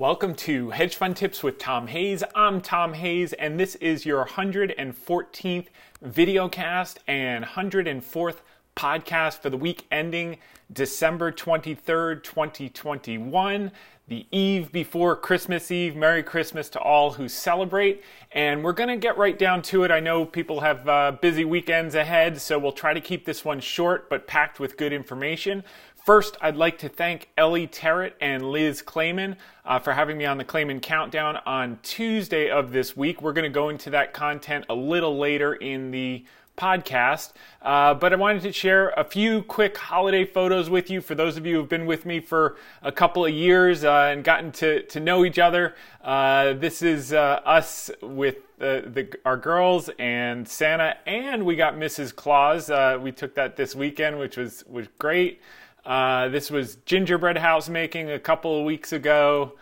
Welcome to Hedge Fund Tips with Tom Hayes. I'm Tom Hayes, and this is your 114th videocast and 104th podcast for the week ending December 23rd, 2021, the eve before Christmas Eve. Merry Christmas to all who celebrate. And we're going to get right down to it. I know people have uh, busy weekends ahead, so we'll try to keep this one short but packed with good information. First, I'd like to thank Ellie Terrett and Liz Claman uh, for having me on the Claman Countdown on Tuesday of this week. We're going to go into that content a little later in the podcast. Uh, but I wanted to share a few quick holiday photos with you for those of you who've been with me for a couple of years uh, and gotten to, to know each other. Uh, this is uh, us with the, our girls and Santa, and we got Mrs. Claus. Uh, we took that this weekend, which was, was great. Uh, this was gingerbread house making a couple of weeks ago.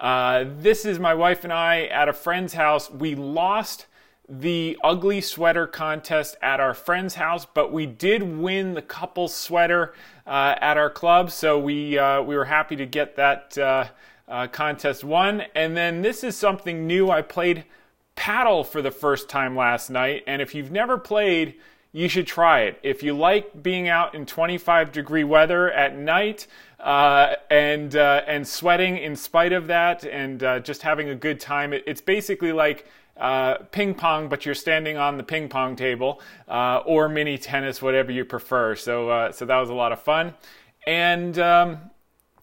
this is my wife and I at a friend's house. We lost the ugly sweater contest at our friend's house, but we did win the couple sweater uh, at our club, so we uh, we were happy to get that uh, uh, contest won. And then this is something new. I played paddle for the first time last night, and if you've never played, you should try it. If you like being out in 25 degree weather at night uh, and uh, and sweating in spite of that, and just having a good time, it, it's basically like uh, ping pong, but you're standing on the ping pong table, uh, or mini tennis, whatever you prefer. So, uh, so that was a lot of fun. And um,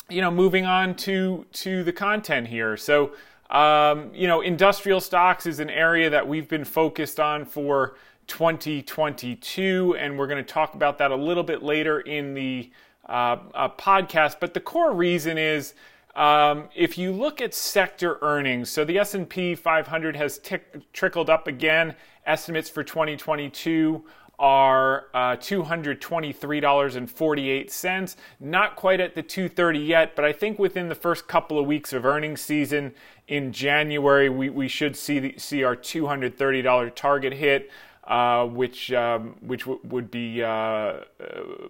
you know, moving on to to the content here. So, um, you know, industrial stocks is an area that we've been focused on for 2022, and we're going to talk about that a little bit later in the uh, uh, podcast. But the core reason is um, if you look at sector earnings, so the S&P 500 has tick, trickled up again. Estimates for 2022 are uh, $223.48. Not quite at the 230 yet, but I think within the first couple of weeks of earnings season in January, we, we should see the, see our $230 target hit uh, which um, which w- would be uh, uh,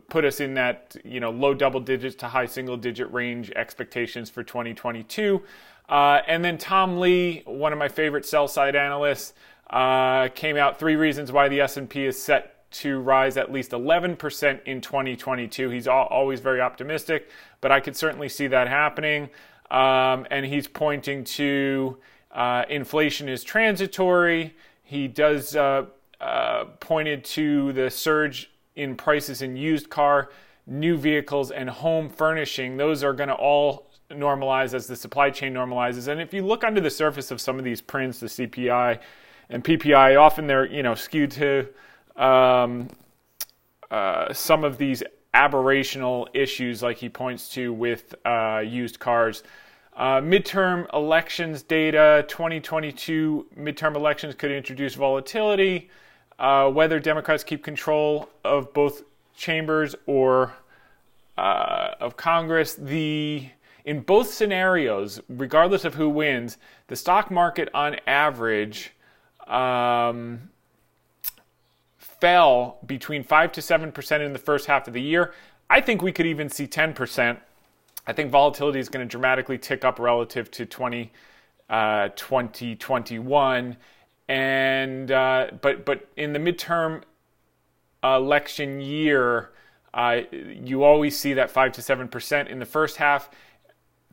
put us in that you know low double digits to high single digit range expectations for 2022. Uh, and then Tom Lee, one of my favorite sell side analysts, uh, came out three reasons why the S&P is set to rise at least 11% in 2022. He's all, always very optimistic, but I could certainly see that happening. Um, and he's pointing to uh, inflation is transitory. He does uh, uh, pointed to the surge in prices in used car, new vehicles, and home furnishing. Those are going to all normalize as the supply chain normalizes. And if you look under the surface of some of these prints, the CPI and PPI, often they're you know skewed to um, uh, some of these aberrational issues, like he points to with uh, used cars. Uh, midterm elections data 2022 midterm elections could introduce volatility uh, whether Democrats keep control of both chambers or uh, of Congress. The in both scenarios, regardless of who wins, the stock market on average um, fell between five to seven percent in the first half of the year. I think we could even see ten percent. I think volatility is going to dramatically tick up relative to 20, uh, 2021 and uh, but but in the midterm election year, uh, you always see that five to seven percent in the first half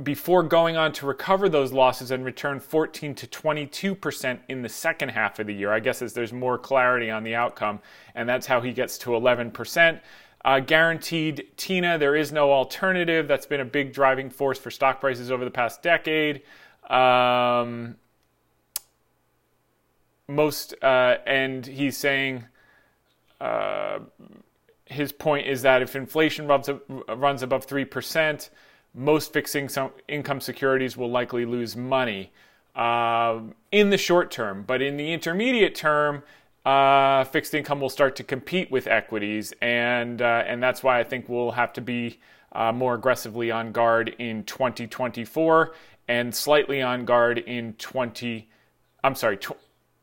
before going on to recover those losses and return 14 to 22 percent in the second half of the year. I guess as there's more clarity on the outcome, and that's how he gets to 11 percent. Uh, guaranteed TINA, there is no alternative. That's been a big driving force for stock prices over the past decade. Um, most, uh, and he's saying uh, his point is that if inflation runs, runs above 3%, most fixed income securities will likely lose money uh, in the short term. But in the intermediate term, uh, fixed income will start to compete with equities, and uh, and that's why I think we'll have to be uh, more aggressively on guard in 2024 and slightly on guard in 20. I'm sorry,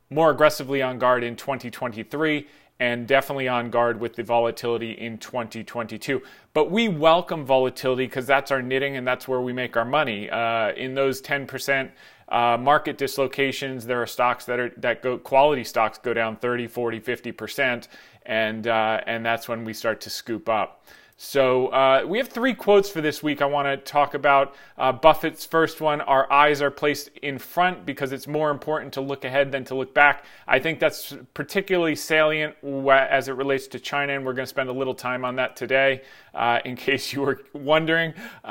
more aggressively on guard in 2023 and definitely on guard with the volatility in 2022. But we welcome volatility because that's our knitting and that's where we make our money. Uh, in those 10% uh, market dislocations, there are stocks that are that go quality stocks go down 30, 40, 50%, and uh, and that's when we start to scoop up. So uh, we have three quotes for this week. I want to talk about uh, Buffett's first one. Our eyes are placed in front because it's more important to look ahead than to look back. I think that's particularly salient as it relates to China, and we're going to spend a little time on that today. Uh, in case you were wondering, uh,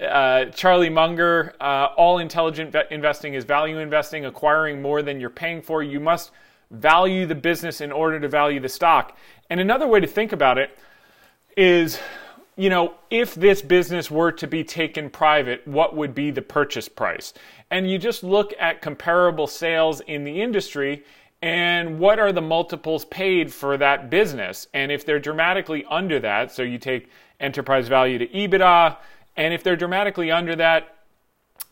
uh, Charlie Munger, uh, all intelligent investing is value investing, acquiring more than you're paying for. You must value the business in order to value the stock. And another way to think about it is you know, if this business were to be taken private, what would be the purchase price? And you just look at comparable sales in the industry and what are the multiples paid for that business? And if they're dramatically under that, so you take enterprise value to EBITDA, and if they're dramatically under that,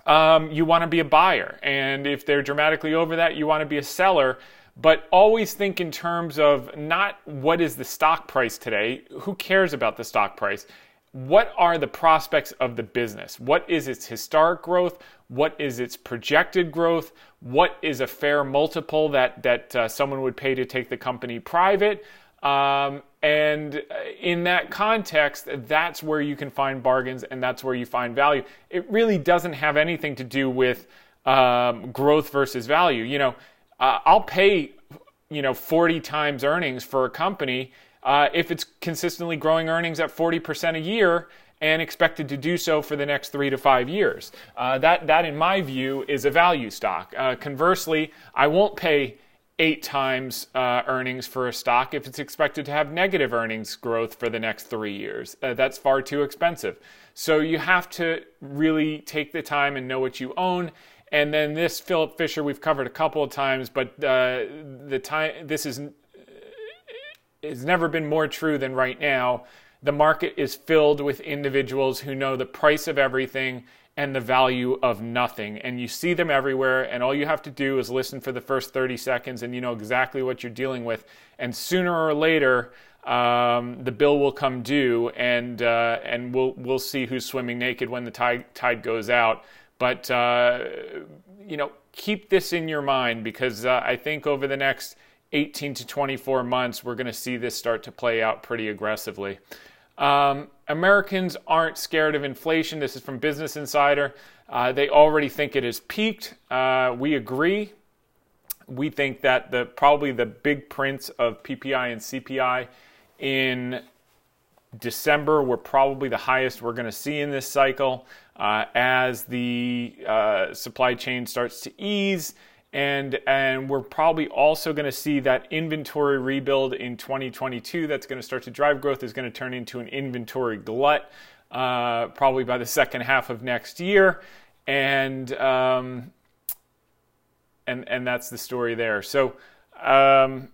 um, you want to be a buyer. And if they're dramatically over that, you want to be a seller but always think in terms of not what is the stock price today, who cares about the stock price? What are the prospects of the business? What is its historic growth? What is its projected growth? What is a fair multiple that, that uh, someone would pay to take the company private? Um, and in that context, that's where you can find bargains and that's where you find value. It really doesn't have anything to do with um, growth versus value. You know, uh, I'll pay, you know, 40 times earnings for a company uh, if it's consistently growing earnings at 40% a year and expected to do so for the next three to five years. Uh, that, that, in my view, is a value stock. Uh, conversely, I won't pay eight times uh, earnings for a stock if it's expected to have negative earnings growth for the next three years. Uh, that's far too expensive. So you have to really take the time and know what you own and then this Philip Fisher we've covered a couple of times, but uh, the time this is has never been more true than right now. The market is filled with individuals who know the price of everything and the value of nothing. And you see them everywhere, and all you have to do is listen for the first 30 seconds, and you know exactly what you're dealing with. And sooner or later, um, the bill will come due, and uh, and we'll we'll see who's swimming naked when the tide tide goes out. But, uh, you know, keep this in your mind because uh, I think over the next 18 to 24 months, we're going to see this start to play out pretty aggressively. Um, Americans aren't scared of inflation. This is from Business Insider. Uh, they already think it has peaked. Uh, we agree. We think that the probably the big prints of PPI and CPI in December were probably the highest we're going to see in this cycle uh, as the uh, supply chain starts to ease. And, and we're probably also going to see that inventory rebuild in 2022 that's going to start to drive growth is going to turn into an inventory glut uh, probably by the second half of next year. And, um, and, and that's the story there. So um,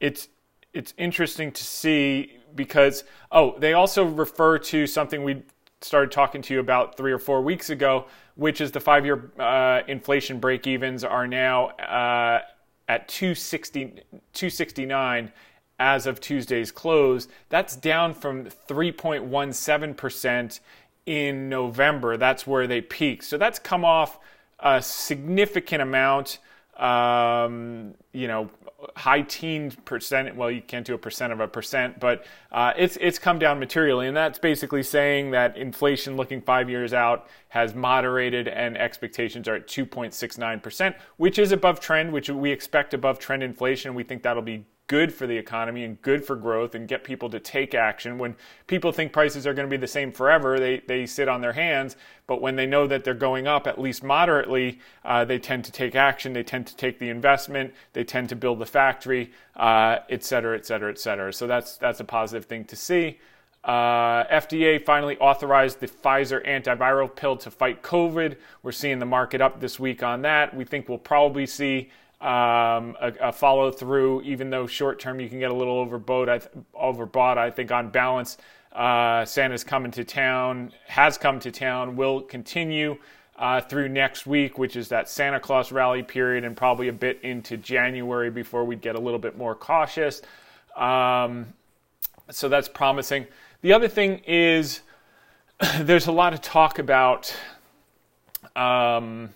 it's, it's interesting to see because oh they also refer to something we started talking to you about three or four weeks ago, which is the five-year uh, inflation break-evens are now uh, at 260, 269 as of Tuesday's close. That's down from 3.17 percent in November. That's where they peaked. So that's come off a significant amount. Um, you know, high teen percent. Well, you can't do a percent of a percent, but uh, it's it's come down materially, and that's basically saying that inflation, looking five years out, has moderated, and expectations are at 2.69 percent, which is above trend, which we expect above trend inflation. We think that'll be good for the economy and good for growth and get people to take action. When people think prices are going to be the same forever, they, they sit on their hands. But when they know that they're going up, at least moderately, uh, they tend to take action. They tend to take the investment. They tend to build the factory, uh, et cetera, et cetera, et cetera. So that's, that's a positive thing to see. Uh, FDA finally authorized the Pfizer antiviral pill to fight COVID. We're seeing the market up this week on that. We think we'll probably see um, a, a, follow through, even though short term you can get a little overbought. I th- overbought. I think on balance, uh, Santa's coming to town, has come to town, will continue uh, through next week, which is that Santa Claus rally period, and probably a bit into January before we get a little bit more cautious. Um, so that's promising. The other thing is there's a lot of talk about um,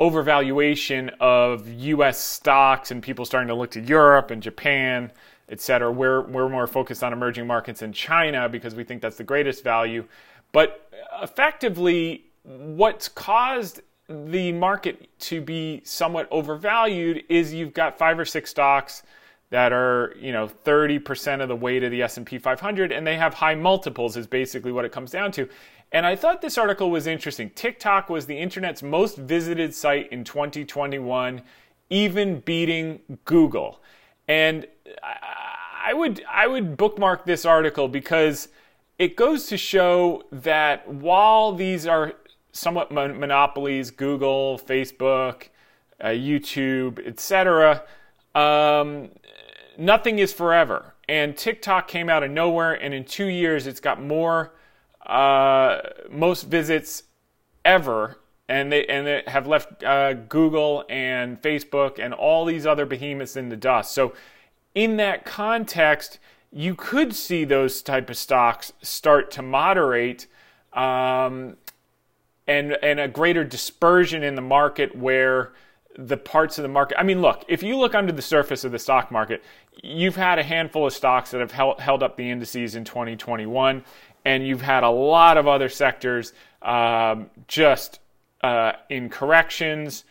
overvaluation of U.S. stocks and people starting to look to Europe and Japan, et cetera. We're, we're more focused on emerging markets in China because we think that's the greatest value. But effectively, what's caused the market to be somewhat overvalued is you've got five or six stocks that are you know 30% of the weight of the S&P 500 and they have high multiples is basically what it comes down to. And I thought this article was interesting. TikTok was the internet's most visited site in 2021, even beating Google. And I would I would bookmark this article because it goes to show that while these are somewhat mon- monopolies, Google, Facebook, uh, YouTube, etc., um, nothing is forever. And TikTok came out of nowhere, and in two years, it's got more uh, most visits ever, and they and they have left uh, Google and Facebook and all these other behemoths in the dust. So, in that context, you could see those type of stocks start to moderate. Um, and, and a greater dispersion in the market where the parts of the market. I mean, look, if you look under the surface of the stock market, you've had a handful of stocks that have held, held up the indices in 2021, and you've had a lot of other sectors um, just uh, in corrections,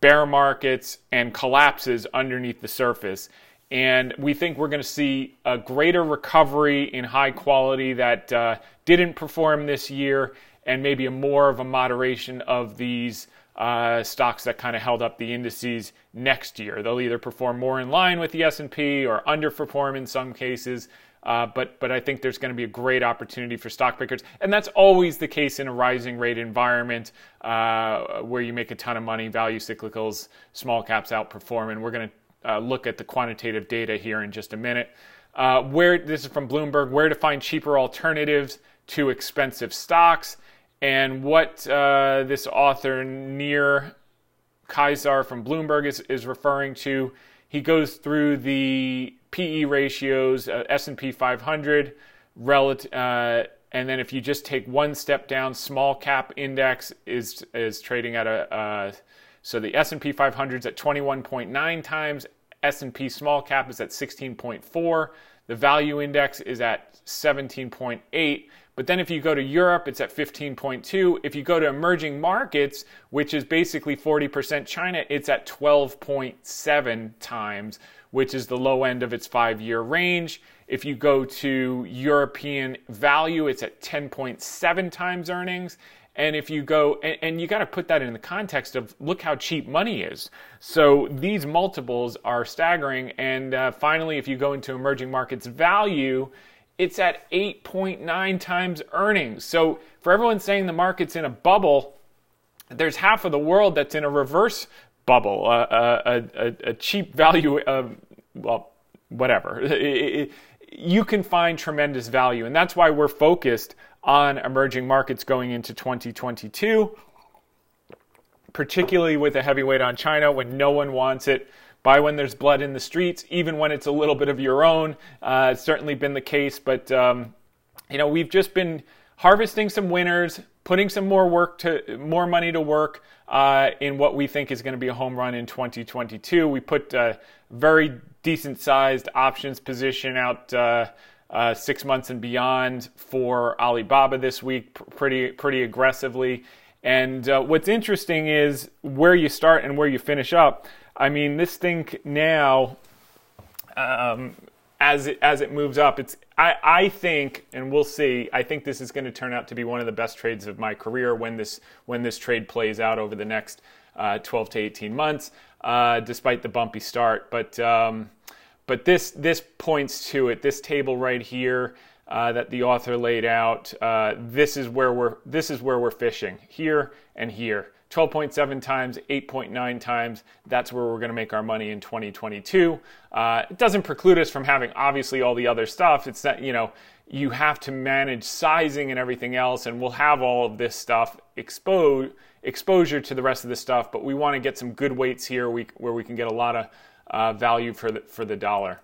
bear markets, and collapses underneath the surface. And we think we're going to see a greater recovery in high quality that uh, didn't perform this year, and maybe a more of a moderation of these uh, stocks that kind of held up the indices next year. They'll either perform more in line with the S&P or underperform in some cases. Uh, but but I think there's going to be a great opportunity for stock pickers, and that's always the case in a rising rate environment uh, where you make a ton of money. Value cyclicals, small caps outperform, and we're going to uh, look at the quantitative data here in just a minute. Uh, where this is from Bloomberg, where to find cheaper alternatives to expensive stocks and what uh, this author Nir Kaissar from Bloomberg is, is referring to. He goes through the PE ratios, uh, S&P 500, relative, uh, and then if you just take one step down, small cap index is is trading at a uh, so the S&P 500 is at 21.9 times, S&P small cap is at 16.4, the value index is at 17.8 but then if you go to Europe, it's at 15.2. If you go to emerging markets, which is basically 40% China, it's at 12.7 times, which is the low end of its five year range. If you go to European value, it's at 10.7 times earnings. And if you go, and, and you got to put that in the context of look how cheap money is. So these multiples are staggering. And uh, finally, if you go into emerging markets value, it's at 8.9 times earnings. So for everyone saying the market's in a bubble, there's half of the world that's in a reverse bubble, uh, a, cheap value of, well, whatever. you can find tremendous value. And that's why we're focused on emerging markets going into 2022, particularly with a heavyweight on China when no one wants it buy when there's blood in the streets, even when it's a little bit of your own. Uh, it's certainly been the case, but um, you know we've just been harvesting some winners, putting some more work to more money to work uh, in what we think is going to be a home run in 2022. We put a very decent sized options position out. Uh, uh, six months and beyond for Alibaba this week, pretty pretty aggressively. And uh, what's interesting is where you start and where you finish up. I mean, this thing now, um, as it, as it moves up, it's I, I think, and we'll see. I think this is going to turn out to be one of the best trades of my career when this when this trade plays out over the next uh, 12 to 18 months, uh, despite the bumpy start. But um, but this this points to it. This table right here. Uh, that the author laid out. Uh, this is where we're this is where we're fishing here and here. 12.7 times, 8.9 times. That's where we're going to make our money in 2022. Uh, it doesn't preclude us from having obviously all the other stuff. It's that, you know, you have to manage sizing and everything else, and we'll have all of this stuff exposed exposure to the rest of the stuff, but we want to get some good weights here we, where we can get a lot of uh, value for the, for the dollar.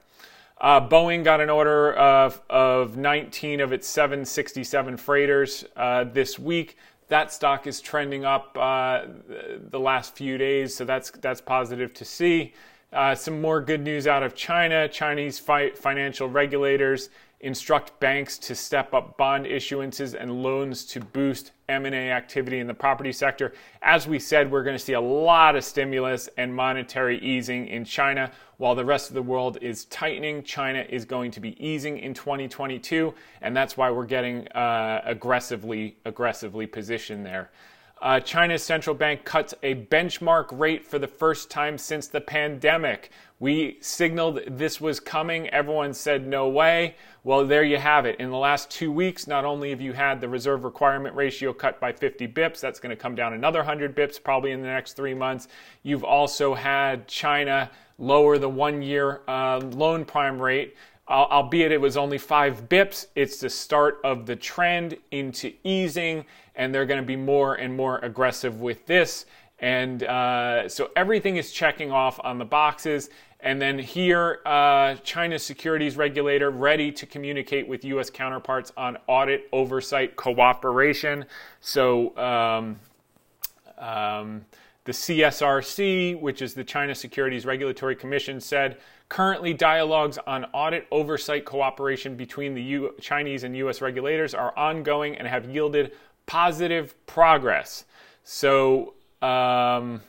Uh, Boeing got an order of, of 19 of its 767 freighters uh, this week. That stock is trending up uh, the last few days, so that's that's positive to see. Uh, some more good news out of China. Chinese fi- financial regulators instruct banks to step up bond issuances and loans to boost M&A activity in the property sector. As we said, we're going to see a lot of stimulus and monetary easing in China while the rest of the world is tightening. China is going to be easing in 2022, and that's why we're getting uh, aggressively aggressively positioned there. Uh, China's central bank cuts a benchmark rate for the first time since the pandemic. We signaled this was coming. Everyone said no way. Well, there you have it. In the last two weeks, not only have you had the reserve requirement ratio cut by 50 bips, that's going to come down another 100 bips probably in the next three months. You've also had China lower the one year uh, loan prime rate albeit it was only five bips, it's the start of the trend into easing, and they're going to be more and more aggressive with this. And uh, so everything is checking off on the boxes. And then here, uh, China's securities regulator ready to communicate with U.S. counterparts on audit oversight cooperation. So um, um, the CSRC, which is the China Securities Regulatory Commission, said Currently, dialogues on audit oversight cooperation between the U- Chinese and U.S. regulators are ongoing and have yielded positive progress. So, um,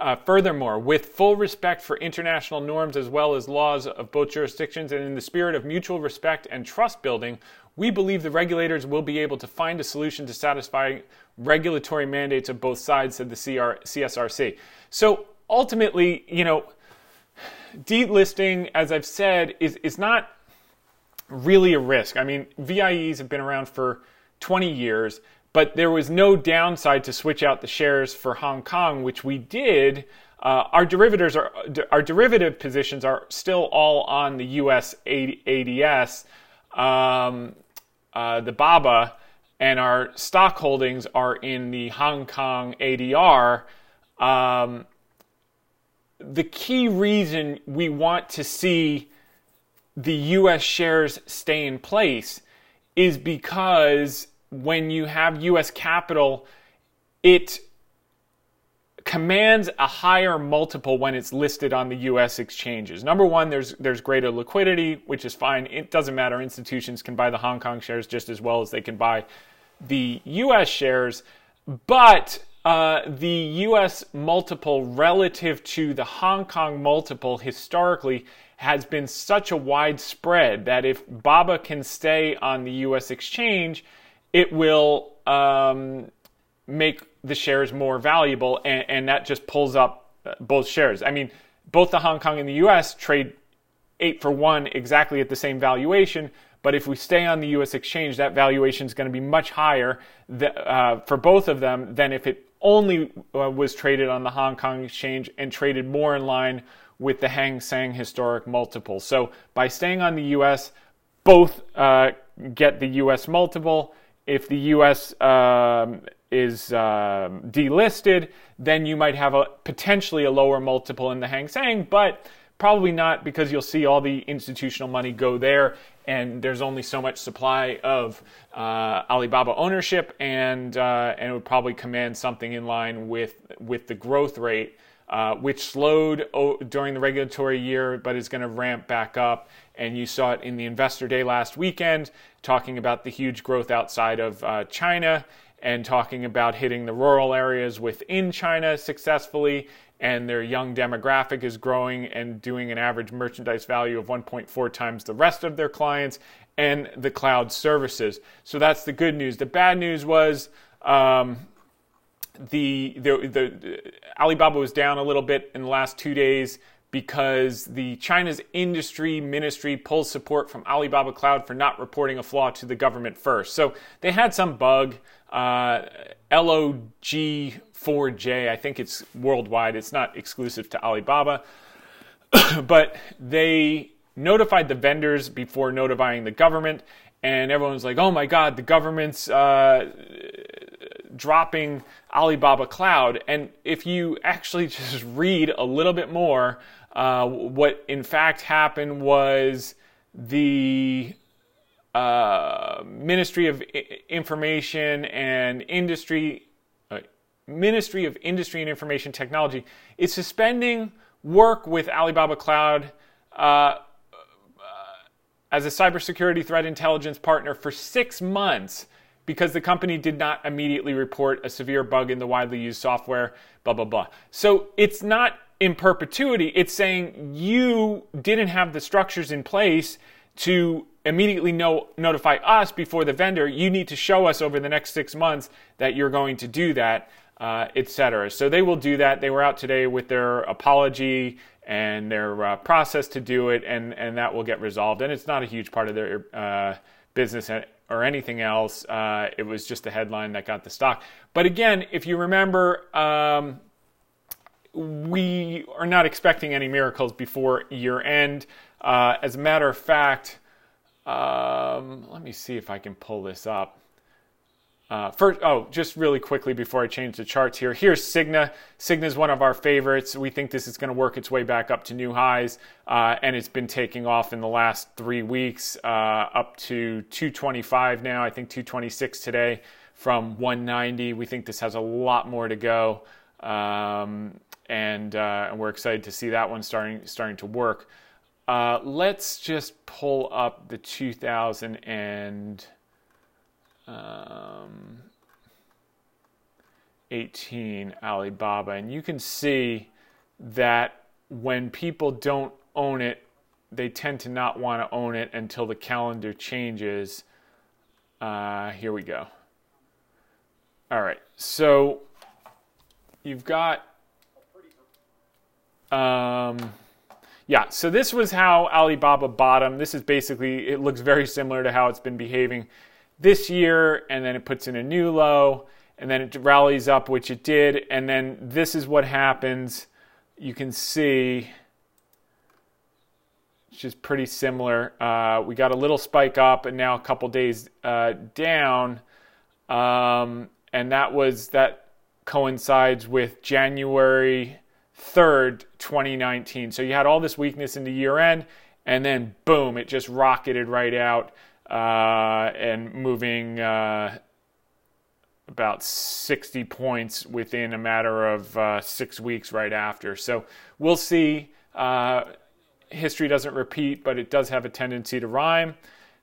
uh, furthermore, with full respect for international norms as well as laws of both jurisdictions and in the spirit of mutual respect and trust building, we believe the regulators will be able to find a solution to satisfy regulatory mandates of both sides, said the CR- CSRC. So ultimately, you know, delisting, as I've said, is, is not really a risk. I mean, VIEs have been around for 20 years, but there was no downside to switch out the shares for Hong Kong, which we did. Uh, our derivatives are our derivative positions are still all on the U.S. ADS, um, uh, the BABA, and our stock holdings are in the Hong Kong ADR. Um, the key reason we want to see the US shares stay in place is because when you have US capital, it commands a higher multiple when it's listed on the US exchanges. Number one, there's there's greater liquidity, which is fine. It doesn't matter. Institutions can buy the Hong Kong shares just as well as they can buy the US shares. But uh, the US multiple relative to the Hong Kong multiple historically has been such a wide spread that if BABA can stay on the US exchange, it will um, make the shares more valuable, and, and, that just pulls up uh, both shares. I mean, both the Hong Kong and the US trade eight for one exactly at the same valuation. But if we stay on the US exchange, that valuation is going to be much higher th- uh, for both of them than if it only uh, was traded on the Hong Kong exchange and traded more in line with the Hang Seng historic multiple. So by staying on the US, both uh, get the US multiple. If the US um, is um, delisted, then you might have a potentially a lower multiple in the Hang Seng, but probably not because you'll see all the institutional money go there and there's only so much supply of uh, Alibaba ownership, and uh, and it would probably command something in line with with the growth rate, uh, which slowed o- during the regulatory year, but is going to ramp back up. And you saw it in the investor day last weekend, talking about the huge growth outside of uh, China and talking about hitting the rural areas within China successfully and their young demographic is growing and doing an average merchandise value of 1.4 times the rest of their clients and the cloud services. So that's the good news. The bad news was um, the, the, the Alibaba was down a little bit in the last two days because the China's industry ministry pulls support from Alibaba Cloud for not reporting a flaw to the government first. So they had some bug. Uh, LOG4J, I think it's worldwide, it's not exclusive to Alibaba, but they notified the vendors before notifying the government, and everyone's like, oh my god, the government's uh, dropping Alibaba Cloud. And if you actually just read a little bit more, Uh, what in fact happened was the uh, Ministry of I- Information and Industry, uh, Ministry of Industry and Information Technology is suspending work with Alibaba Cloud uh, as a cybersecurity threat intelligence partner for six months because the company did not immediately report a severe bug in the widely used software, blah, blah, blah. So it's not in perpetuity, it's saying you didn't have the structures in place to immediately know, notify us before the vendor. You need to show us over the next six months that you're going to do that, uh, etc. So they will do that. They were out today with their apology and their uh, process to do it, and, and that will get resolved. And it's not a huge part of their uh, business or anything else. Uh, it was just a headline that got the stock. But again, if you remember, um, we are not expecting any miracles before year end. Uh, as a matter of fact, um, let me see if I can pull this up. Uh, first, oh, just really quickly before I change the charts here. Here's Cigna. Cigna is one of our favorites. We think this is going to work its way back up to new highs, uh, and it's been taking off in the last three weeks, uh, up to 225 now. I think 226 today from 190. We think this has a lot more to go, um, and, uh, and we're excited to see that one starting starting to work. Uh, let's just pull up the 2000 and um, 18 Alibaba, and you can see that when people don't own it, they tend to not want to own it until the calendar changes. Uh, here we go. All right, so you've got. Um, yeah, so this was how Alibaba bottomed. This is basically, it looks very similar to how it's been behaving this year, and then it puts in a new low, and then it rallies up, which it did, and then this is what happens. You can see, it's just pretty similar. Uh, we got a little spike up, and now a couple days uh, down, um, and that was that coincides with January 3rd, 2019. So you had all this weakness in the year end, and then boom, it just rocketed right out uh, and moving uh, about 60 points within a matter of uh, six weeks right after. So we'll see. Uh, history doesn't repeat, but it does have a tendency to rhyme.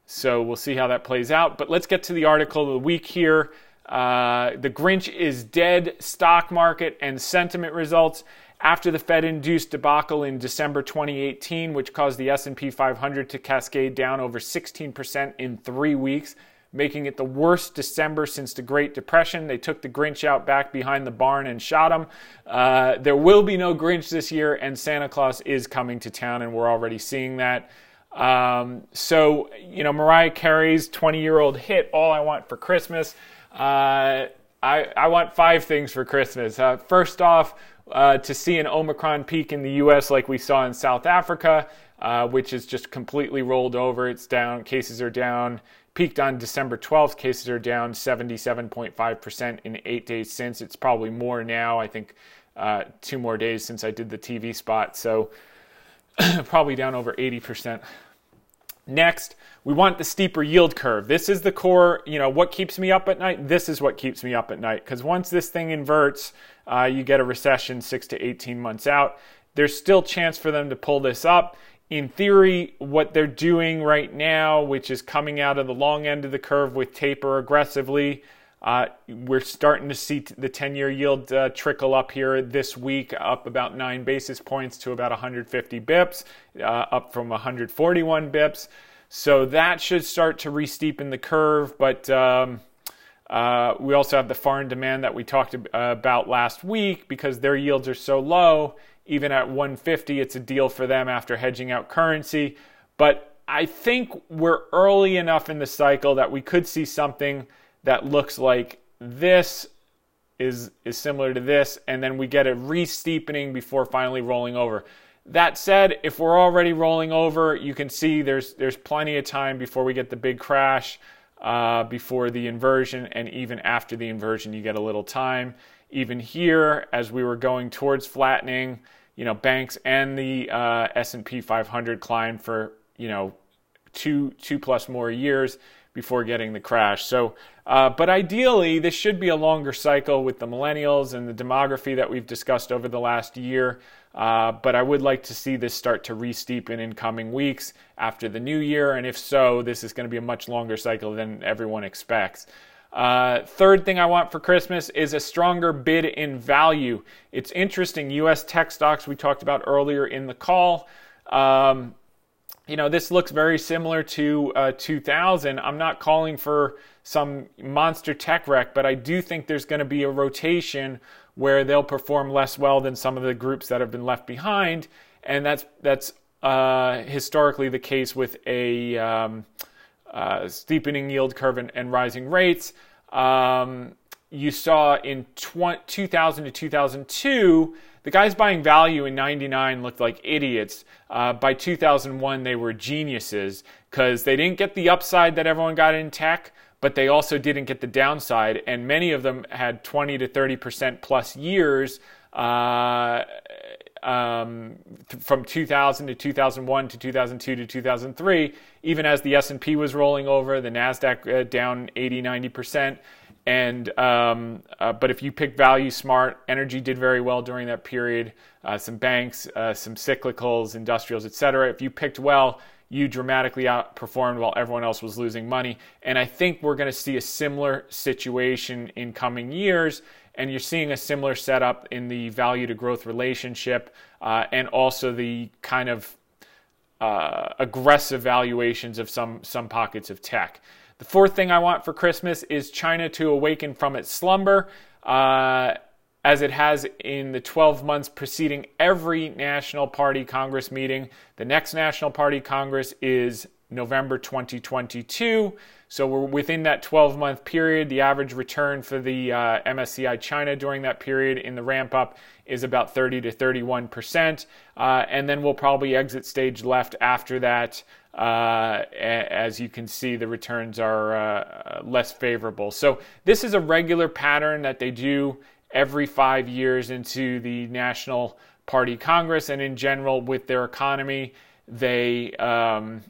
So we'll see how that plays out. But let's get to the article of the week here. Uh, the Grinch is dead stock market and sentiment results after the Fed-induced debacle in December 2018, which caused the S&P 500 to cascade down over 16% in 3 weeks, making it the worst December since the Great Depression. They took the Grinch out back behind the barn and shot him. Uh, there will be no Grinch this year, and Santa Claus is coming to town, and we're already seeing that. Um, so, you know, Mariah Carey's 20 year old hit, All I Want for Christmas. Uh, I, I want five things for Christmas. Uh, first off, uh, to see an Omicron peak in the US like we saw in South Africa, uh, which is just completely rolled over. It's down, cases are down. Peaked on December 12th, cases are down 77.5% in eight days since. It's probably more now. I think uh, two more days since I did the TV spot. So probably down over 80%. Next, we want the steeper yield curve. This is the core, you know, what keeps me up at night? This is what keeps me up at night. Because once this thing inverts, uh, you get a recession six to 18 months out. There's still chance for them to pull this up. In theory, what they're doing right now, which is coming out of the long end of the curve with taper aggressively, uh, we're starting to see the 10 year yield uh, trickle up here this week, up about nine basis points to about 150 bips, uh, up from 141 bips. So that should start to re-steepen the curve. But um, uh, we also have the foreign demand that we talked about last week because their yields are so low. Even at 150, it's a deal for them after hedging out currency. But I think we're early enough in the cycle that we could see something that looks like this is is similar to this, and then we get a re-steepening before finally rolling over. That said, if we're already rolling over, you can see there's there's plenty of time before we get the big crash, uh, before the inversion, and even after the inversion, you get a little time. Even here, as we were going towards flattening, you know banks and the uh, S&P 500 climbed for you know two two plus more years before getting the crash. So, uh, but ideally, this should be a longer cycle with the millennials and the demography that we've discussed over the last year. Uh, but I would like to see this start to re-steepen in coming weeks after the new year, and if so, this is going to be a much longer cycle than everyone expects. Uh, third thing I want for Christmas is a stronger bid in value. It's interesting. U.S. tech stocks we talked about earlier in the call. Um, you know, this looks very similar to uh, 2000. I'm not calling for some monster tech wreck, but I do think there's going to be a rotation where they'll perform less well than some of the groups that have been left behind, and that's that's uh, historically the case with a um, uh, steepening yield curve and, and rising rates. Um, you saw in 20, 2000 to 2002, the guys buying value in 99 looked like idiots. Uh, by 2001, they were geniuses because they didn't get the upside that everyone got in tech, but they also didn't get the downside. And many of them had 20 to 30% plus years. Uh, um, th- from 2000 to 2001 to 2002 to 2003, even as the S&P was rolling over, the Nasdaq uh, down 80, 90 percent. And um, uh, but if you pick value smart, energy did very well during that period. Uh, some banks, uh, some cyclicals, industrials, etc. If you picked well, you dramatically outperformed while everyone else was losing money. And I think we're going to see a similar situation in coming years and you're seeing a similar setup in the value to growth relationship uh, and also the kind of uh, aggressive valuations of some some pockets of tech. The fourth thing I want for Christmas is China to awaken from its slumber. Uh, as it has in the 12 months preceding every National Party Congress meeting. The next National Party Congress is November 2022. So we're within that 12 month period. The average return for the uh, MSCI China during that period in the ramp up is about 30 to 31 percent, uh, and then we'll probably exit stage left after that. Uh, as you can see, the returns are uh, less favorable. So this is a regular pattern that they do every five years into the National Party Congress, and in general with their economy, they um,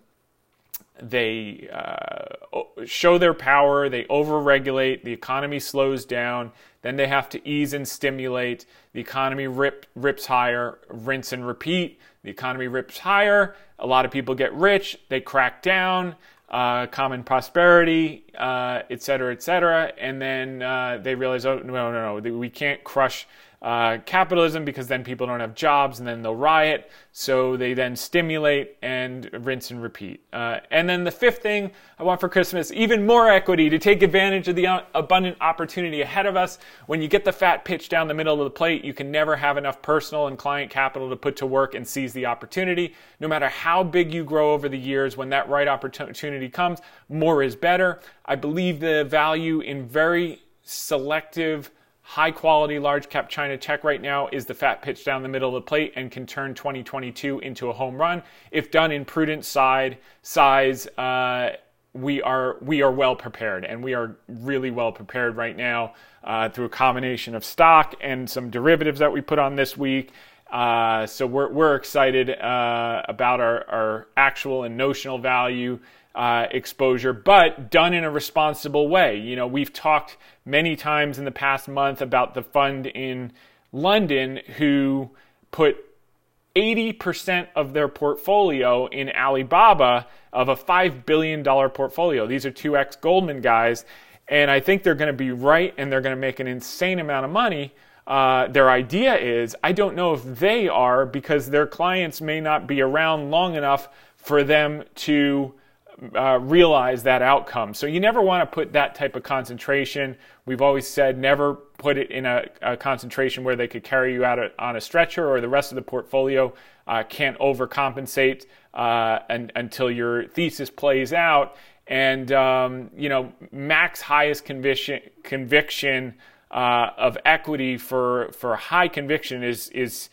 they uh, show their power, they overregulate, the economy slows down, then they have to ease and stimulate. The economy rip, rips higher, rinse and repeat. The economy rips higher, a lot of people get rich, they crack down, uh, common prosperity, uh, et cetera, et cetera, and then uh, they realize, oh, no, no, no, we can't crush uh, capitalism because then people don't have jobs and then they'll riot. So they then stimulate and rinse and repeat. Uh, and then the fifth thing I want for Christmas, even more equity to take advantage of the abundant opportunity ahead of us. When you get the fat pitch down the middle of the plate, you can never have enough personal and client capital to put to work and seize the opportunity. No matter how big you grow over the years, when that right opportunity comes, more is better. I believe the value in very selective high quality large cap China tech right now is the fat pitch down the middle of the plate and can turn 2022 into a home run if done in prudent side size. Uh, we are we are well prepared, and we are really well prepared right now uh, through a combination of stock and some derivatives that we put on this week. Uh, so we're we're excited uh, about our, our actual and notional value uh, exposure, but done in a responsible way. You know, we've talked many times in the past month about the fund in London who put 80% of their portfolio in Alibaba of a $5 billion portfolio. These are two ex Goldman guys, and I think they're going to be right and they're going to make an insane amount of money. Uh, their idea is I don't know if they are because their clients may not be around long enough for them to uh, realize that outcome. So you never want to put that type of concentration. We've always said never put it in a, a concentration where they could carry you out on a stretcher or the rest of the portfolio uh, can't overcompensate uh, and, until your thesis plays out. And um, you know, max highest conviction conviction uh, of equity for for high conviction is is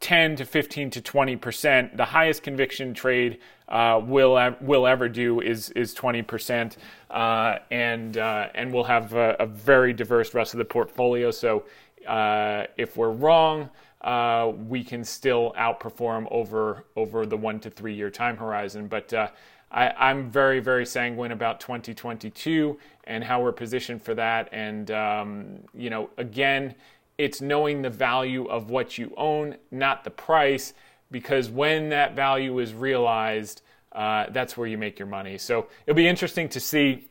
10 to 15 to 20 percent. The highest conviction trade uh, will will ever do is is 20 percent, uh, and uh, and we'll have a, a, very diverse rest of the portfolio. So uh, if we're wrong. uh, we can still outperform over over the one to three year time horizon. But uh, I, am very very sanguine about 2022 and how we're positioned for that. And um, you know, again, it's knowing the value of what you own, not the price, because when that value is realized, uh, that's where you make your money. So it'll be interesting to see.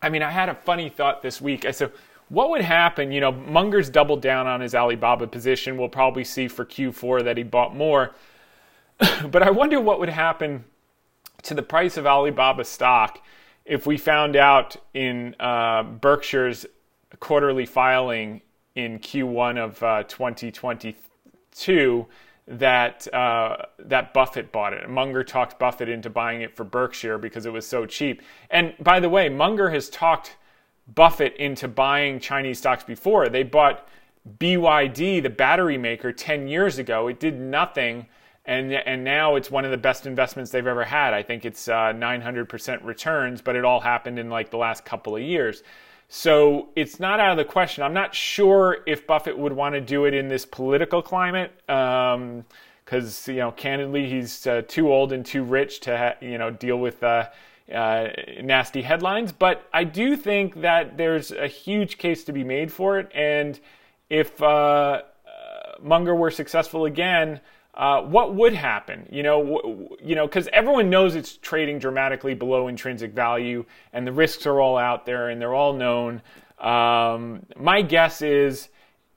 I mean, I had a funny thought this week. I said what would happen? You know, Munger's doubled down on his Alibaba position. We'll probably see for Q4 that he bought more. but I wonder what would happen to the price of Alibaba stock if we found out in uh, Berkshire's quarterly filing in Q1 of uh, 2022 that uh, that Buffett bought it. Munger talked Buffett into buying it for Berkshire because it was so cheap. And by the way, Munger has talked Buffett into buying Chinese stocks before. They bought BYD, the battery maker, 10 years ago. It did nothing, and, and now it's one of the best investments they've ever had. I think it's uh, 900% returns, but it all happened in like the last couple of years. So it's not out of the question. I'm not sure if Buffett would want to do it in this political climate. Um, because you know, candidly, he's uh, too old and too rich to ha- you know deal with uh, uh, nasty headlines. But I do think that there's a huge case to be made for it. And if uh, uh Munger were successful again, uh, what would happen? You know, w- you know, because everyone knows it's trading dramatically below intrinsic value, and the risks are all out there, and they're all known. Um, my guess is,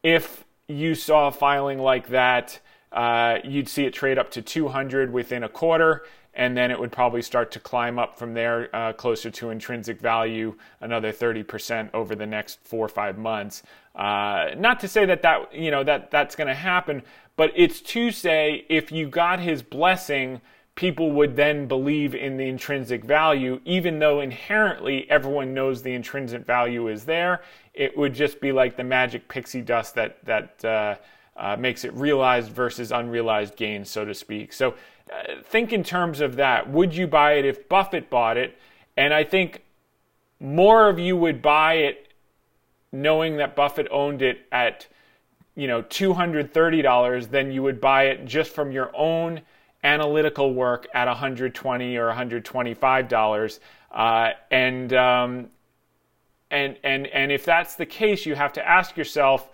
if you saw a filing like that, uh, you'd see it trade up to 200 within a quarter and then it would probably start to climb up from there uh, closer to intrinsic value another 30% over the next four or five months uh, not to say that that you know that that's going to happen but it's to say if you got his blessing people would then believe in the intrinsic value even though inherently everyone knows the intrinsic value is there it would just be like the magic pixie dust that that uh, uh makes it realized versus unrealized gains so to speak so think in terms of that. Would you buy it if Buffett bought it? And I think more of you would buy it knowing that Buffett owned it at you know $230 than you would buy it just from your own analytical work at 120 or 125 dollars. Uh, and um, and and and if that's the case you have to ask yourself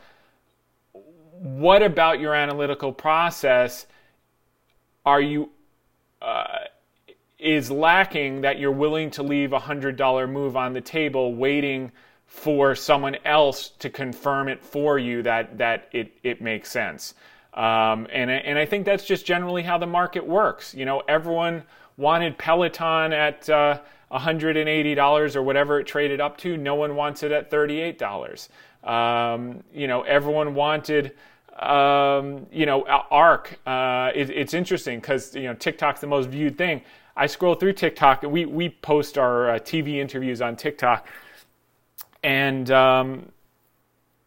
what about your analytical process are you uh, is lacking that you're willing to leave a hundred dollar move on the table, waiting for someone else to confirm it for you that that it it makes sense. Um, and and I think that's just generally how the market works. You know, everyone wanted Peloton at uh, $180 or whatever it traded up to. No one wants it at $38. Um, you know, everyone wanted um, you know, ARK. Uh, it, it's interesting because you know TikTok's the most viewed thing. I scroll through TikTok. and We we post our uh, TV interviews on TikTok, and um,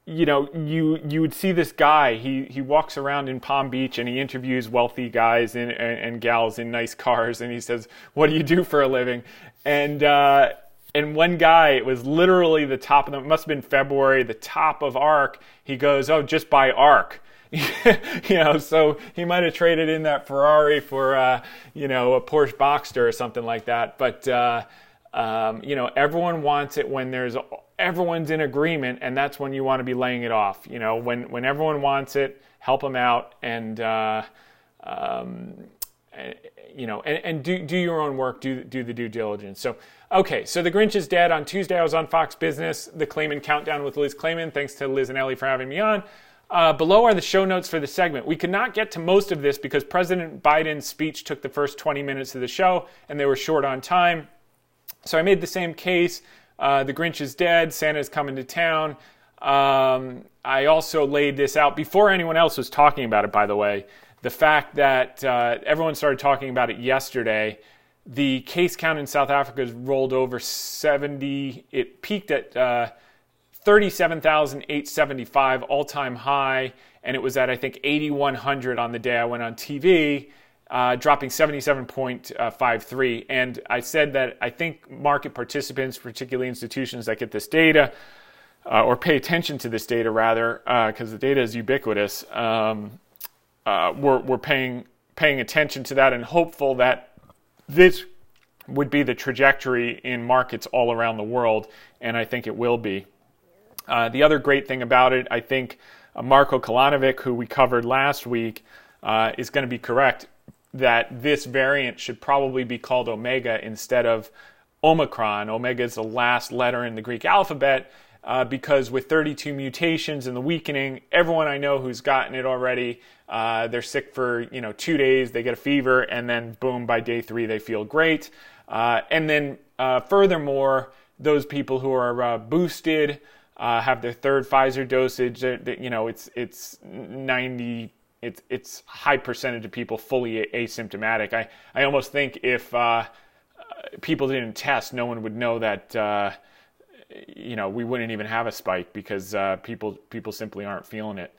you know, you you would see this guy. He he walks around in Palm Beach and he interviews wealthy guys and, and, gals in nice cars, and he says, "What do you do for a living?" And uh, and one guy, it was literally the top of the, it must have been February, the top of ARK He goes, oh, just buy ARK you know, so he might have traded in that Ferrari for, uh, you know, a Porsche Boxster or something like that. But, uh, um, you know, everyone wants it when there's, everyone's in agreement, and that's when you want to be laying it off. You know, when, when everyone wants it, help them out and, uh, um, you know, and, and do, do your own work, do, do the due diligence. So, Okay, so The Grinch is Dead. On Tuesday, I was on Fox Business, the Claman Countdown with Liz Claman. Thanks to Liz and Ellie for having me on. Uh, below are the show notes for the segment. We could not get to most of this because President Biden's speech took the first 20 minutes of the show and they were short on time. So I made the same case. Uh, the Grinch is dead. Santa's coming to town. Um, I also laid this out before anyone else was talking about it, by the way. The fact that uh, everyone started talking about it yesterday the case count in South Africa has rolled over 70. It peaked at uh, 37,875, all time high, and it was at, I think, 8,100 on the day I went on TV, uh, dropping 77.53. And I said that I think market participants, particularly institutions that get this data, uh, or pay attention to this data rather, because uh, the data is ubiquitous. Um, uh, we're, we're paying paying attention to that and hopeful that this would be the trajectory in markets all around the world, and I think it will be. Uh, the other great thing about it, I think uh, Marko Kolanovic, who we covered last week, is going to be correct that this variant should probably be called Omega instead of Omicron. Omega is the last letter in the Greek alphabet. Uh, because with 32 mutations and the weakening, everyone I know who's gotten it already, uh, they're sick for you know two days, they get a fever, and then boom, by day three they feel great. Uh, and then uh, furthermore, those people who are uh, boosted uh, have their third Pfizer dosage. you know, it's it's 90. It's it's high percentage of people fully asymptomatic. I I almost think if uh, people didn't test, no one would know that. you know, we wouldn't even have a spike because people people simply aren't feeling it.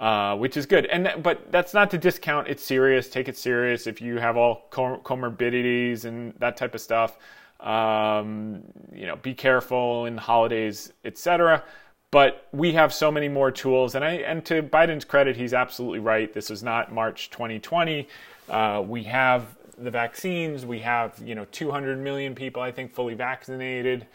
Uh, which is good. And but that's not to discount. It's serious. Take it serious. If you have all comorbidities and that type of stuff, um, you know, be careful in the holidays, etc. But we have so many more tools, and I and to Biden's credit, he's absolutely right. This is not March 2020. Uh, we have the vaccines. We have you know 200 million people, I think, fully vaccinated.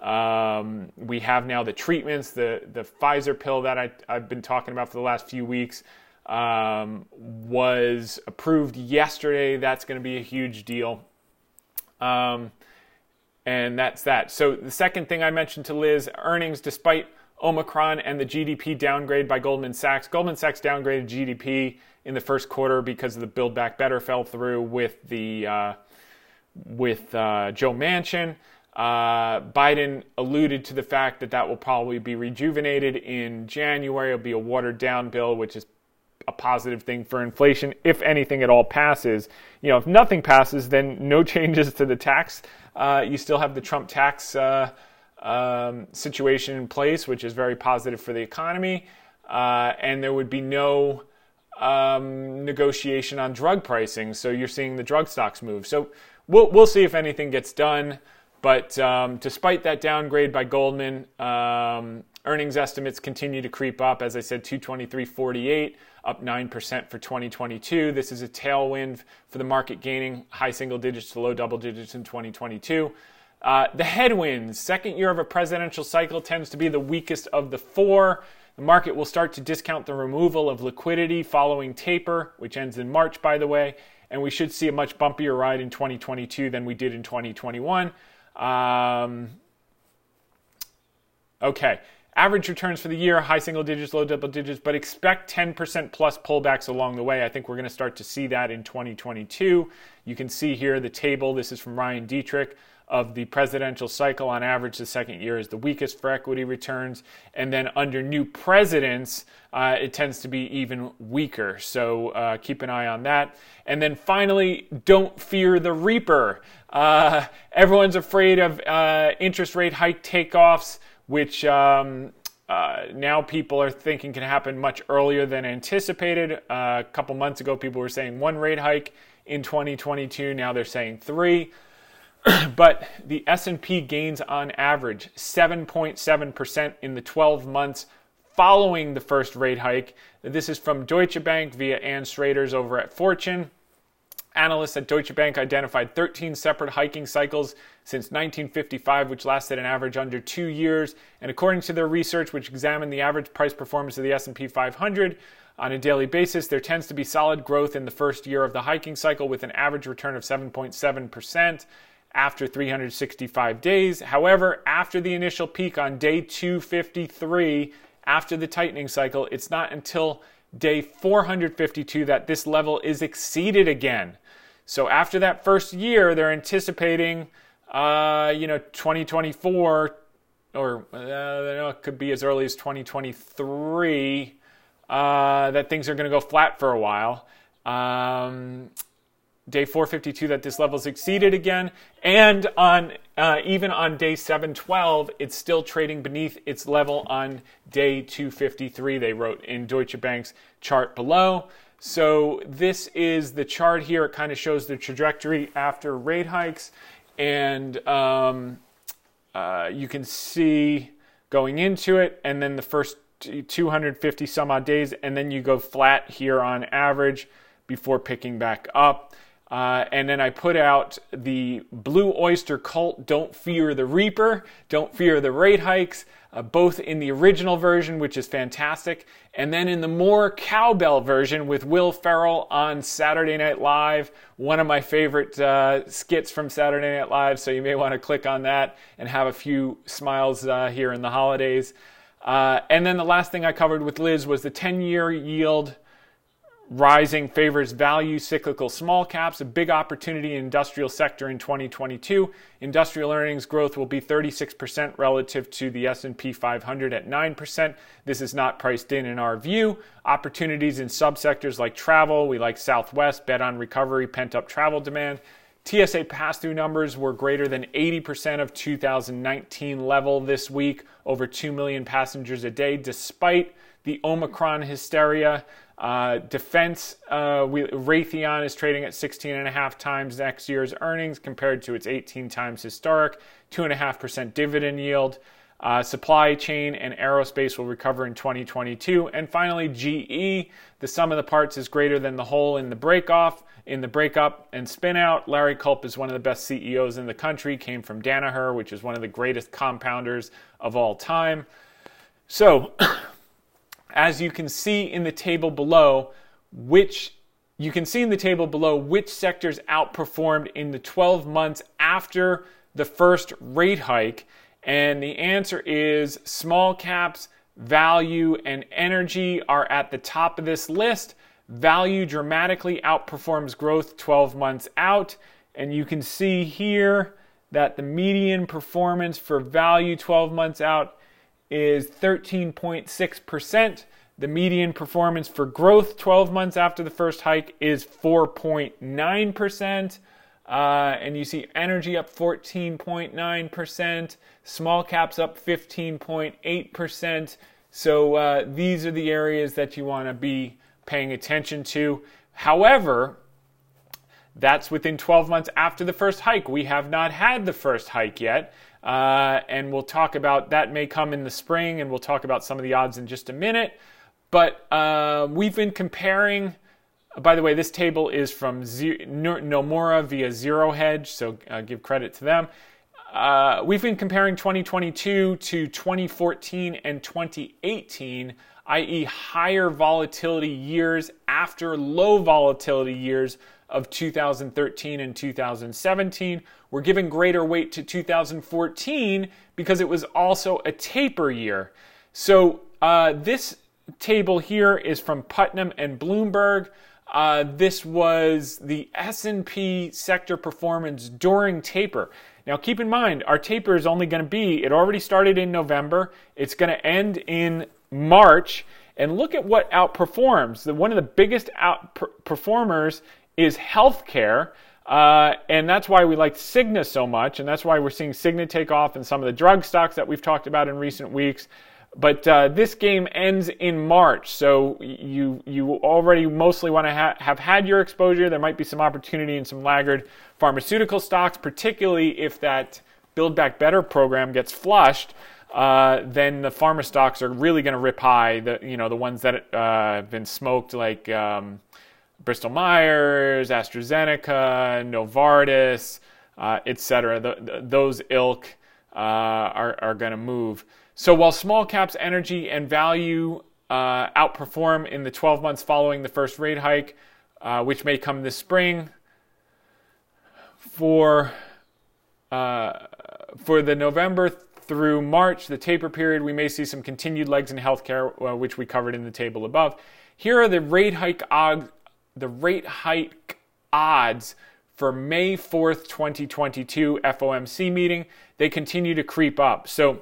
Um, we have now the treatments, the the Pfizer pill that I, have been talking about for the last few weeks um, was approved yesterday. That's going to be a huge deal. Um, and that's that. So the second thing I mentioned to Liz, earnings despite Omicron and the GDP downgrade by Goldman Sachs. Goldman Sachs downgraded GDP in the first quarter because of the Build Back Better fell through with the uh, with uh, Joe Manchin. Uh, Biden alluded to the fact that that will probably be rejuvenated in January. It'll be a watered down bill, which is a positive thing for inflation if anything at all passes. You know, if nothing passes, then no changes to the tax. Uh, you still have the Trump tax uh, um, situation in place, which is very positive for the economy, uh, and there would be no um, negotiation on drug pricing. So you're seeing the drug stocks move. So we'll we'll see if anything gets done. But um, despite that downgrade by Goldman, um, earnings estimates continue to creep up. As I said, 223.48, up 9% for 2022. This is a tailwind for the market gaining high single digits to low double digits in 2022. Uh, the headwinds, second year of a presidential cycle tends to be the weakest of the four. The market will start to discount the removal of liquidity following taper, which ends in March, by the way, and we should see a much bumpier ride in 2022 than we did in 2021. Um, okay. Average returns for the year, high single digits, low double digits, but expect 10% plus pullbacks along the way. I think we're going to start to see that in 2022. You can see here the table. This is from Ryan Detrick of the presidential cycle. On average, the second year is the weakest for equity returns. And then under new presidents, uh, it tends to be even weaker. So uh, keep an eye on that. And then finally, don't fear the reaper. Uh, everyone's afraid of uh, interest rate hike takeoffs, which um, uh, now people are thinking can happen much earlier than anticipated. Uh, a couple months ago, people were saying one rate hike in 2022. Now they're saying three. but the S&P gains on average 7.7% in the 12 months following the first rate hike. This is from Deutsche Bank via Anne Sraders over at Fortune. Analysts at Deutsche Bank identified 13 separate hiking cycles since 1955, which lasted an average under two years. And according to their research, which examined the average price performance of the S&P 500 on a daily basis, there tends to be solid growth in the first year of the hiking cycle, with an average return of 7.7 percent after 365 days. However, after the initial peak on day 253, after the tightening cycle, it's not until day 452 that this level is exceeded again. So after that first year, they're anticipating, uh, you know, 2024, or uh, it could be as early as 2023, uh, that things are going to go flat for a while. Um, day 452 that this level is exceeded again and on uh, even on day 712 it's still trading beneath its level on day 253 they wrote in deutsche bank's chart below so this is the chart here it kind of shows the trajectory after rate hikes and um, uh, you can see going into it and then the first 250 some odd days, and then you go flat here on average before picking back up. Uh, and then I put out the Blue Oyster Cult Don't Fear the Reaper, Don't Fear the Rate Hikes, uh, both in the original version, which is fantastic, and then in the more cowbell version with Will Ferrell on Saturday Night Live, one of my favorite uh, skits from Saturday Night Live. So you may want to click on that and have a few smiles uh, here in the holidays. Uh, and then the last thing I covered with Liz was the 10 year yield Rising favors value cyclical small caps, a big opportunity in industrial sector in 2022. Industrial earnings growth will be 36% relative to the S&P 500 at 9%. This is not priced in in our view. Opportunities in subsectors like travel, we like Southwest, bet on recovery, pent up travel demand. TSA pass through numbers were greater than 80% of 2019 level this week, over 2 million passengers a day, despite the Omicron hysteria. Uh, defense, uh, we, Raytheon is trading at 16 and a half times next year's earnings compared to its 18 times historic, 2.5% dividend yield. Uh, supply chain and aerospace will recover in 2022. And finally, GE, the sum of the parts is greater than the whole in the breakoff, in the breakup and spinout. Larry Culp is one of the best CEOs in the country, came from Danaher, which is one of the greatest compounders of all time. So, as you can see in the table below, which you can see in the table below which sectors outperformed in the 12 months after the first rate hike. And the answer is small caps, value, and energy are at the top of this list. Value dramatically outperforms growth 12 months out. And you can see here that the median performance for value 12 months out is 13.6%. The median performance for growth 12 months after the first hike is 4.9%. Uh, and you see energy up 14.9%, small caps up 15.8%. So uh, these are the areas that you want to be paying attention to. However, that's within 12 months after the first hike. We have not had the first hike yet. Uh, and we'll talk about that may come in the spring, and we'll talk about some of the odds in just a minute. But uh, we've been comparing. By the way, this table is from Z- Nomura via Zero Hedge, so uh, give credit to them. Uh, we've been comparing 2022 to 2014 and 2018, i.e., higher volatility years after low volatility years of 2013 and 2017. We're giving greater weight to 2014 because it was also a taper year. So uh, this table here is from Putnam and Bloomberg. Uh, this was the S&P sector performance during taper. Now, keep in mind, our taper is only going to be, it already started in November. It's going to end in March. And look at what outperforms. The, one of the biggest outperformers is healthcare. Uh, and that's why we like Cigna so much. And that's why we're seeing Cigna take off in some of the drug stocks that we've talked about in recent weeks. But uh, this game ends in March, so you you already mostly want to ha- have had your exposure. There might be some opportunity in some laggard pharmaceutical stocks, particularly if that Build Back Better program gets flushed. Uh, then the pharma stocks are really going to rip high. The you know the ones that uh, have been smoked, like um, Bristol Myers, AstraZeneca, Novartis, uh. The, those ilk uh, are are going to move. So while small caps, energy, and value uh, outperform in the 12 months following the first rate hike, uh, which may come this spring, for uh, for the November through March, the taper period, we may see some continued legs in healthcare, uh, which we covered in the table above. Here are the rate hike odds, the rate hike odds for May 4th, 2022 FOMC meeting. They continue to creep up. So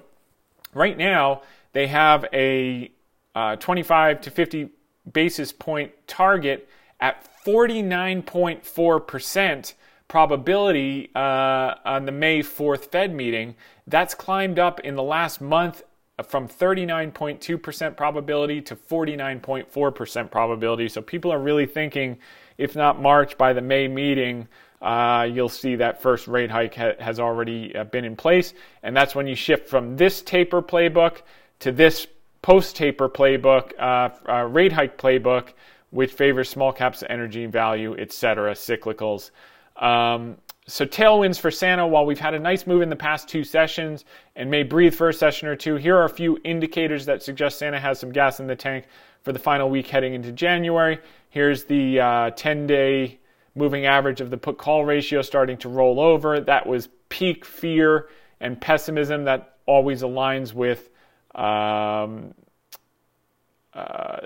Right now, they have a uh, 25 to 50 basis point target at 49.4% probability uh, on the May 4th Fed meeting. That's climbed up in the last month from 39.2% probability to 49.4% probability. So people are really thinking, if not March, by the May meeting, uh, you'll see that first rate hike ha- has already uh, been in place. And that's when you shift from this taper playbook to this post taper playbook, uh, uh, rate hike playbook, which favors small caps, energy value, etc., cyclicals. Um, so tailwinds for Santa. While we've had a nice move in the past two sessions and may breathe for a session or two, here are a few indicators that suggest Santa has some gas in the tank for the final week heading into January. Here's the uh, 10 day moving average of the put call ratio starting to roll over. That was peak fear and pessimism that always aligns with um, uh,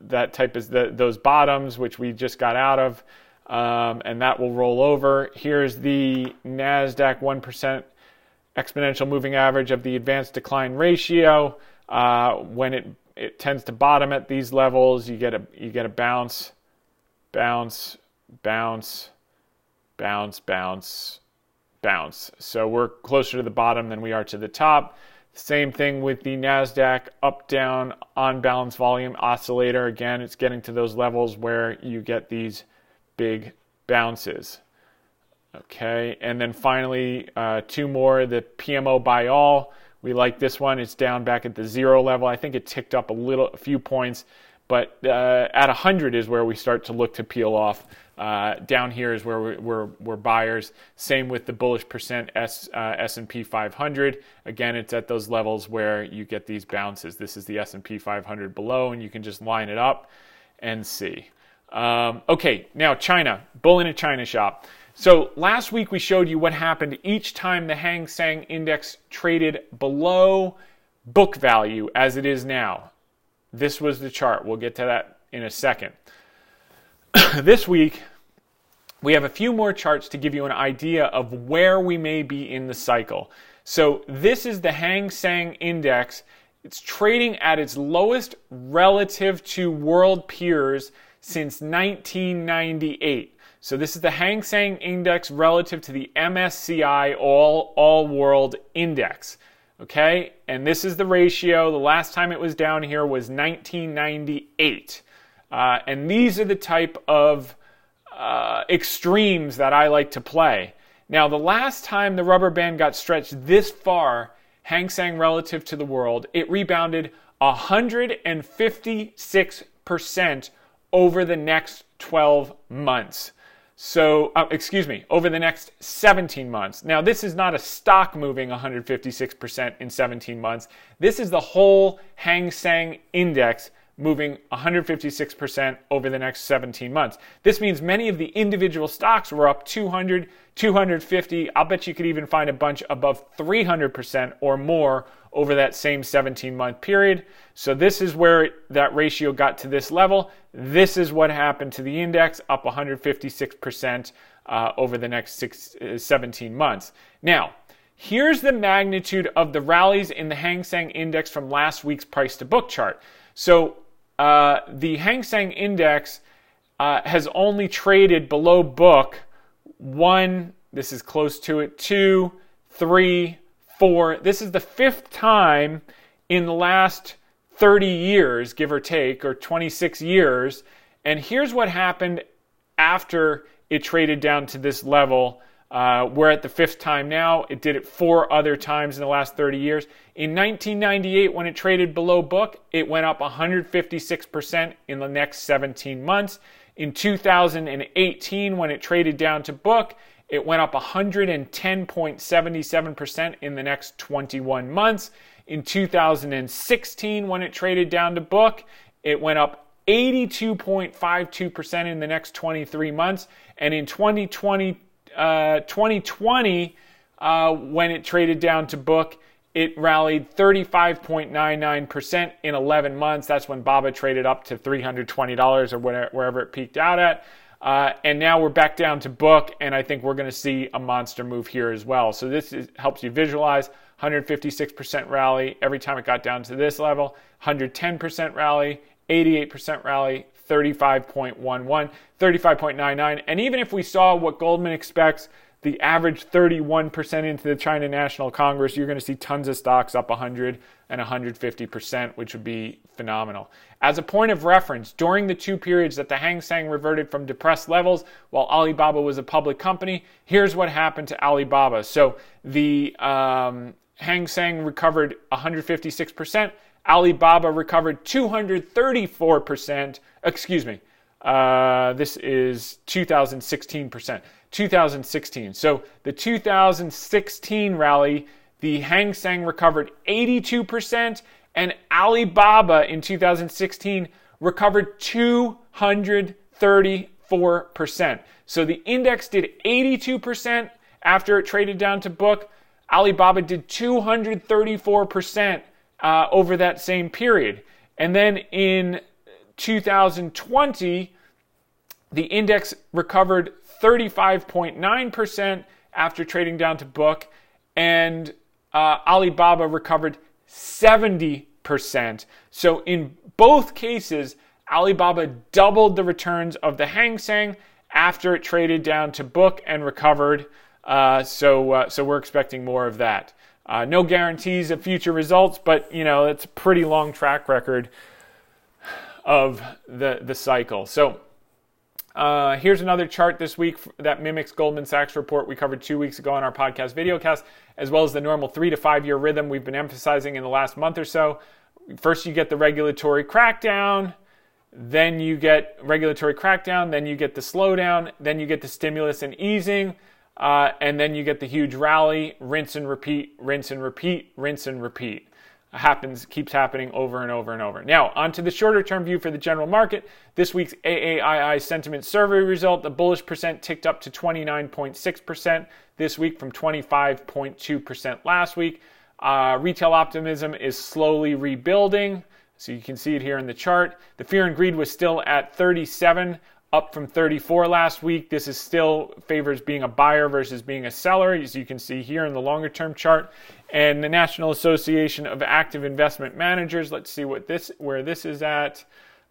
that type of the, those bottoms, which we just got out of, um, and that will roll over. Here's the NASDAQ 1% exponential moving average of the advanced decline ratio. Uh, when it, it tends to bottom at these levels, you get a, you get a bounce, bounce, bounce, bounce, bounce, bounce. So we're closer to the bottom than we are to the top. Same thing with the NASDAQ up down on balance volume oscillator. Again, it's getting to those levels where you get these big bounces. Okay, and then finally, uh, two more the PMO by all. We like this one. It's down back at the zero level. I think it ticked up a little, a few points, but uh, at 100 is where we start to look to peel off uh, down here is where we're, we're, we're, buyers. Same with the bullish percent S, uh, S&P 500. Again, it's at those levels where you get these bounces. This is the S&P 500 below, and you can just line it up and see. Um, okay, now China, bull in a China shop. So last week we showed you what happened each time the Hang Seng Index traded below book value as it is now. This was the chart. We'll get to that in a second. this week, we have a few more charts to give you an idea of where we may be in the cycle. So, this is the Hang Seng Index. It's trading at its lowest relative to world peers since 1998. So, this is the Hang Seng Index relative to the MSCI All, All World Index. Okay, and this is the ratio. The last time it was down here was 1998. Uh, and these are the type of uh, extremes that I like to play. Now, the last time the rubber band got stretched this far, Hang Seng relative to the world, it rebounded 156% over the next 12 months. So, uh, excuse me, over the next 17 months. Now, this is not a stock moving 156% in 17 months. This is the whole Hang Seng index moving 156% over the next 17 months. This means many of the individual stocks were up 200, 250. I'll bet you could even find a bunch above 300% or more over that same 17 month period. So this is where that ratio got to this level. This is what happened to the index, up 156% uh, over the next six, uh, 17 months. Now, here's the magnitude of the rallies in the Hang Seng index from last week's price to book chart. So uh, the Hang Seng Index uh, has only traded below book one, this is close to it, two, three, four. This is the fifth time in the last 30 years, give or take, or 26 years. And here's what happened after it traded down to this level uh, we're at the fifth time now. It did it four other times in the last 30 years. In 1998, when it traded below book, it went up 156% in the next 17 months. In 2018, when it traded down to book, it went up 110.77% in the next 21 months. In 2016, when it traded down to book, it went up 82.52% in the next 23 months. And in 2020, 2020, uh, uh, when it traded down to book, it rallied 35.99% in 11 months. That's when BABA traded up to $320 or whatever, wherever it peaked out at. Uh, and now we're back down to book, and I think we're going to see a monster move here as well. So this is, helps you visualize 156% rally every time it got down to this level, 110% rally, 88% rally, 35.11, 35.99. And even if we saw what Goldman expects, the average 31% into the China National Congress, you're going to see tons of stocks up 100 and 150%, which would be phenomenal. As a point of reference, during the two periods that the Hang Seng reverted from depressed levels while Alibaba was a public company, here's what happened to Alibaba. So the um, Hang Seng recovered 156%. Alibaba recovered 234%. Excuse me. Uh, this is 2016 percent. 2016. So the 2016 rally, the Hang Seng recovered 82%, and Alibaba in 2016 recovered 234%. So the index did 82% after it traded down to book. Alibaba did 234% uh, over that same period. And then in 2020, the index recovered 35.9% after trading down to book, and uh, Alibaba recovered 70%. So in both cases, Alibaba doubled the returns of the Hang Seng after it traded down to book and recovered. Uh, so, uh, so we're expecting more of that. Uh, no guarantees of future results, but you know it's a pretty long track record of the the cycle. So uh, here's another chart this week that mimics Goldman Sachs report we covered two weeks ago on our podcast videocast, as well as the normal three to five year rhythm we've been emphasizing in the last month or so. First, you get the regulatory crackdown, then you get regulatory crackdown, then you get the slowdown, then you get the stimulus and easing, uh, and then you get the huge rally, rinse and repeat, rinse and repeat, rinse and repeat happens keeps happening over and over and over. Now, on to the shorter term view for the general market. This week's AAII sentiment survey result, the bullish percent ticked up to 29.6% this week from 25.2% last week. Uh, retail optimism is slowly rebuilding. So you can see it here in the chart. The fear and greed was still at 37 up from 34 last week. This is still favors being a buyer versus being a seller, as you can see here in the longer term chart. And the National Association of Active Investment Managers, let's see what this where this is at.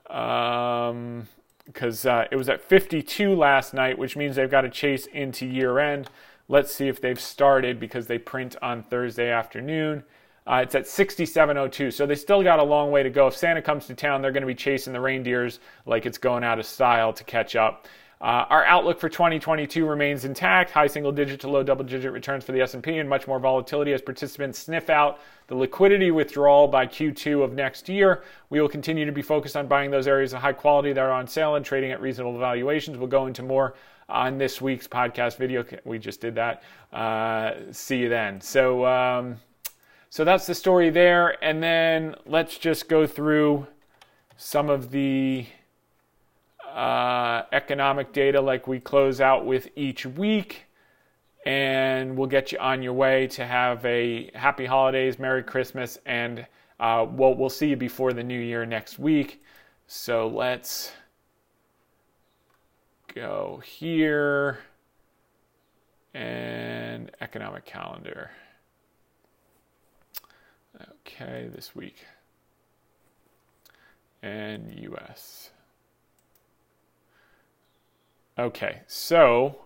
Um, because uh, it was at 52 last night, which means they've got to chase into year end. Let's see if they've started because they print on Thursday afternoon. Uh, it's at 6702, so they still got a long way to go. If Santa comes to town, they're going to be chasing the reindeers like it's going out of style to catch up. Uh, our outlook for 2022 remains intact: high single-digit to low double-digit returns for the S&P, and much more volatility as participants sniff out the liquidity withdrawal by Q2 of next year. We will continue to be focused on buying those areas of high quality that are on sale and trading at reasonable valuations. We'll go into more on this week's podcast video. We just did that. Uh, see you then. So. Um, so that's the story there. And then let's just go through some of the uh, economic data like we close out with each week. And we'll get you on your way to have a happy holidays, Merry Christmas, and uh, we'll, we'll see you before the new year next week. So let's go here and economic calendar. Okay, this week. And US. Okay, so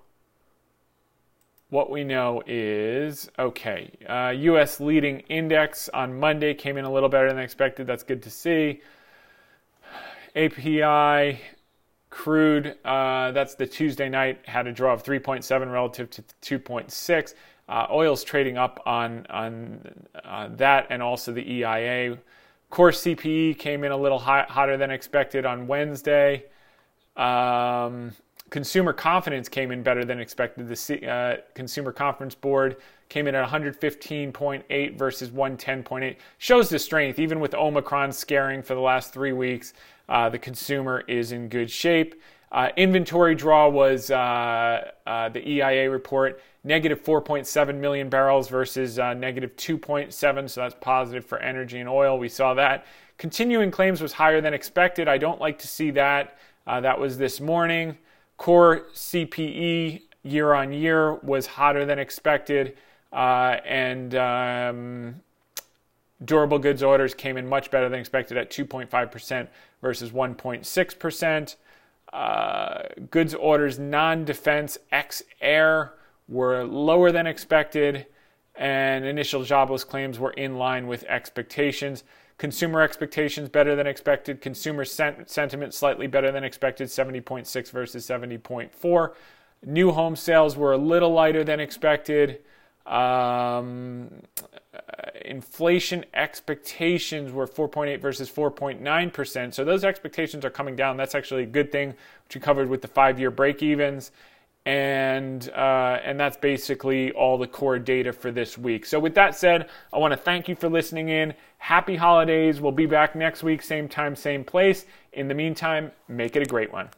what we know is okay, uh, US leading index on Monday came in a little better than expected. That's good to see. API crude, uh, that's the Tuesday night, had a draw of 3.7 relative to 2.6. Uh, oil's trading up on on uh, that and also the EIA. Core CPE came in a little hot, hotter than expected on Wednesday. Um, consumer confidence came in better than expected. The C, uh, Consumer Conference Board came in at 115.8 versus 110.8. Shows the strength, even with Omicron scaring for the last three weeks. Uh, the consumer is in good shape. Uh, inventory draw was uh, uh, the EIA report negative 4.7 million barrels versus uh, negative 2.7, so that's positive for energy and oil. We saw that. Continuing claims was higher than expected. I don't like to see that. Uh, that was this morning. Core CPE year on year was hotter than expected, uh, and um, durable goods orders came in much better than expected at 2.5% versus 1.6%. Uh, goods orders non defense ex air were lower than expected, and initial jobless claims were in line with expectations. Consumer expectations better than expected. Consumer sentiment slightly better than expected, 70.6 versus 70.4. New home sales were a little lighter than expected. Um, inflation expectations were 4.8 versus 4.9%. So those expectations are coming down. That's actually a good thing, which we covered with the five year break evens. And, uh, and that's basically all the core data for this week. So, with that said, I want to thank you for listening in. Happy holidays. We'll be back next week, same time, same place. In the meantime, make it a great one.